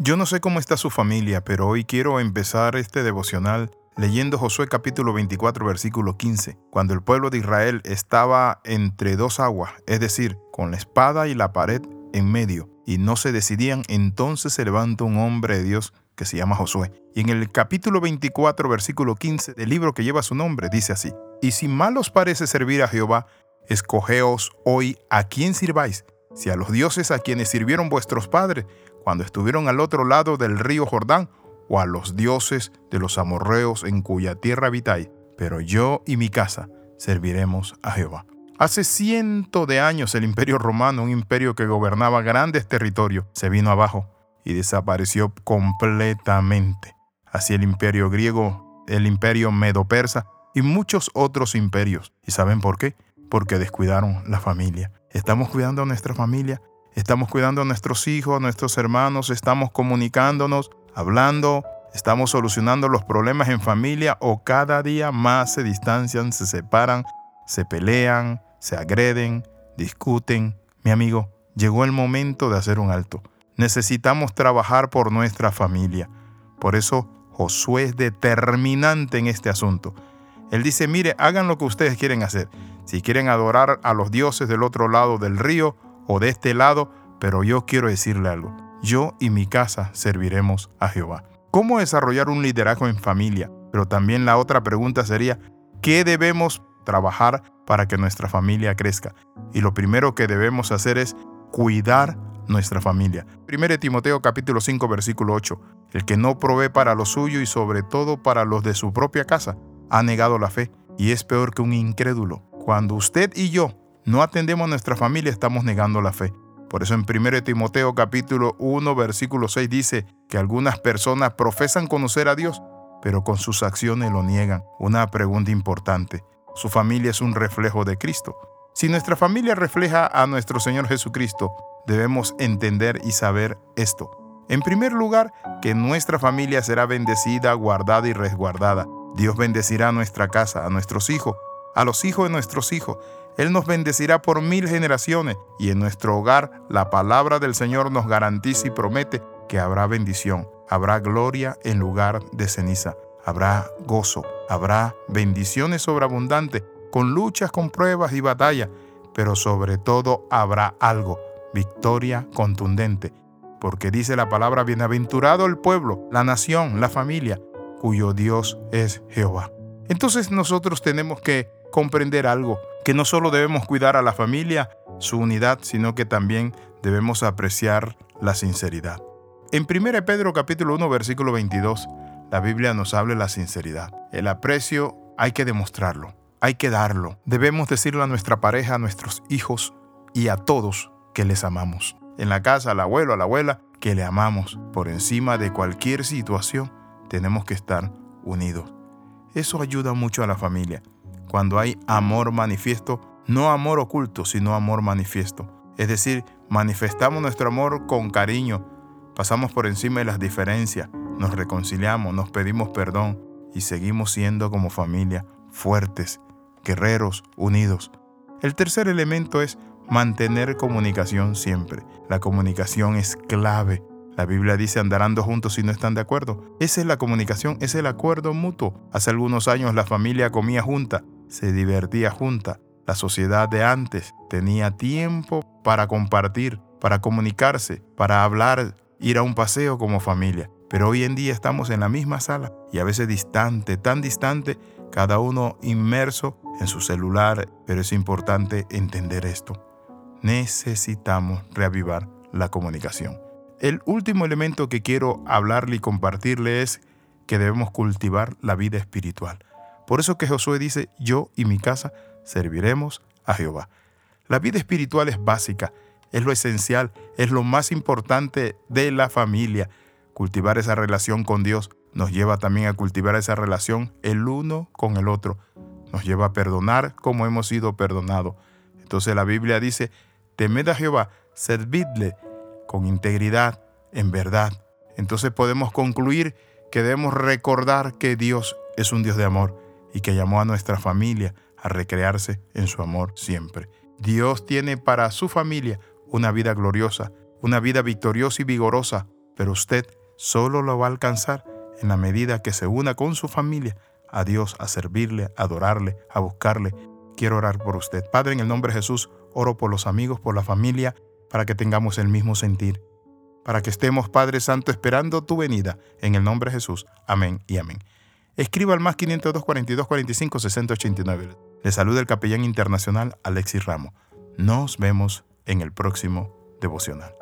Yo no sé cómo está su familia, pero hoy quiero empezar este devocional leyendo Josué capítulo 24 versículo 15, cuando el pueblo de Israel estaba entre dos aguas, es decir, con la espada y la pared en medio, y no se decidían, entonces se levanta un hombre de Dios que se llama Josué. Y en el capítulo 24 versículo 15 del libro que lleva su nombre dice así, y si mal os parece servir a Jehová, escogeos hoy a quién sirváis, si a los dioses a quienes sirvieron vuestros padres, cuando estuvieron al otro lado del río Jordán, o a los dioses de los amorreos en cuya tierra habitáis, pero yo y mi casa serviremos a Jehová. Hace ciento de años el imperio romano, un imperio que gobernaba grandes territorios, se vino abajo y desapareció completamente. Así el imperio griego, el imperio medo-persa y muchos otros imperios. ¿Y saben por qué? Porque descuidaron la familia. Estamos cuidando a nuestra familia, estamos cuidando a nuestros hijos, a nuestros hermanos, estamos comunicándonos, hablando, estamos solucionando los problemas en familia o cada día más se distancian, se separan, se pelean, se agreden, discuten. Mi amigo, llegó el momento de hacer un alto. Necesitamos trabajar por nuestra familia. Por eso Josué es determinante en este asunto. Él dice, mire, hagan lo que ustedes quieren hacer. Si quieren adorar a los dioses del otro lado del río, o de este lado, pero yo quiero decirle algo. Yo y mi casa serviremos a Jehová. ¿Cómo desarrollar un liderazgo en familia? Pero también la otra pregunta sería, ¿qué debemos trabajar para que nuestra familia crezca? Y lo primero que debemos hacer es cuidar nuestra familia. 1 Timoteo capítulo 5 versículo 8. El que no provee para lo suyo y sobre todo para los de su propia casa, ha negado la fe y es peor que un incrédulo. Cuando usted y yo no atendemos a nuestra familia, estamos negando la fe. Por eso en 1 Timoteo capítulo 1 versículo 6 dice que algunas personas profesan conocer a Dios, pero con sus acciones lo niegan. Una pregunta importante. ¿Su familia es un reflejo de Cristo? Si nuestra familia refleja a nuestro Señor Jesucristo, debemos entender y saber esto. En primer lugar, que nuestra familia será bendecida, guardada y resguardada. Dios bendecirá a nuestra casa, a nuestros hijos, a los hijos de nuestros hijos él nos bendecirá por mil generaciones y en nuestro hogar la palabra del Señor nos garantiza y promete que habrá bendición, habrá gloria en lugar de ceniza, habrá gozo, habrá bendiciones sobreabundantes, con luchas, con pruebas y batallas, pero sobre todo habrá algo, victoria contundente, porque dice la palabra, bienaventurado el pueblo, la nación, la familia, cuyo Dios es Jehová. Entonces nosotros tenemos que comprender algo, que no solo debemos cuidar a la familia, su unidad, sino que también debemos apreciar la sinceridad. En 1 Pedro capítulo 1 versículo 22, la Biblia nos habla de la sinceridad. El aprecio hay que demostrarlo, hay que darlo. Debemos decirle a nuestra pareja, a nuestros hijos y a todos que les amamos. En la casa, al abuelo, a la abuela, que le amamos. Por encima de cualquier situación, tenemos que estar unidos. Eso ayuda mucho a la familia cuando hay amor manifiesto, no amor oculto, sino amor manifiesto. Es decir, manifestamos nuestro amor con cariño, pasamos por encima de las diferencias, nos reconciliamos, nos pedimos perdón y seguimos siendo como familia fuertes, guerreros, unidos. El tercer elemento es mantener comunicación siempre. La comunicación es clave. La Biblia dice andarán juntos si no están de acuerdo. Esa es la comunicación, es el acuerdo mutuo. Hace algunos años la familia comía junta se divertía junta. La sociedad de antes tenía tiempo para compartir, para comunicarse, para hablar, ir a un paseo como familia. Pero hoy en día estamos en la misma sala y a veces distante, tan distante, cada uno inmerso en su celular. Pero es importante entender esto. Necesitamos reavivar la comunicación. El último elemento que quiero hablarle y compartirle es que debemos cultivar la vida espiritual. Por eso que Josué dice, yo y mi casa serviremos a Jehová. La vida espiritual es básica, es lo esencial, es lo más importante de la familia. Cultivar esa relación con Dios nos lleva también a cultivar esa relación el uno con el otro. Nos lleva a perdonar como hemos sido perdonados. Entonces la Biblia dice, temed a Jehová, servidle con integridad, en verdad. Entonces podemos concluir que debemos recordar que Dios es un Dios de amor y que llamó a nuestra familia a recrearse en su amor siempre. Dios tiene para su familia una vida gloriosa, una vida victoriosa y vigorosa, pero usted solo lo va a alcanzar en la medida que se una con su familia a Dios, a servirle, a adorarle, a buscarle. Quiero orar por usted. Padre, en el nombre de Jesús, oro por los amigos, por la familia, para que tengamos el mismo sentir. Para que estemos, Padre Santo, esperando tu venida. En el nombre de Jesús. Amén y amén. Escriba al más 502 42 45 60 89. Le saluda el capellán internacional Alexis Ramos. Nos vemos en el próximo devocional.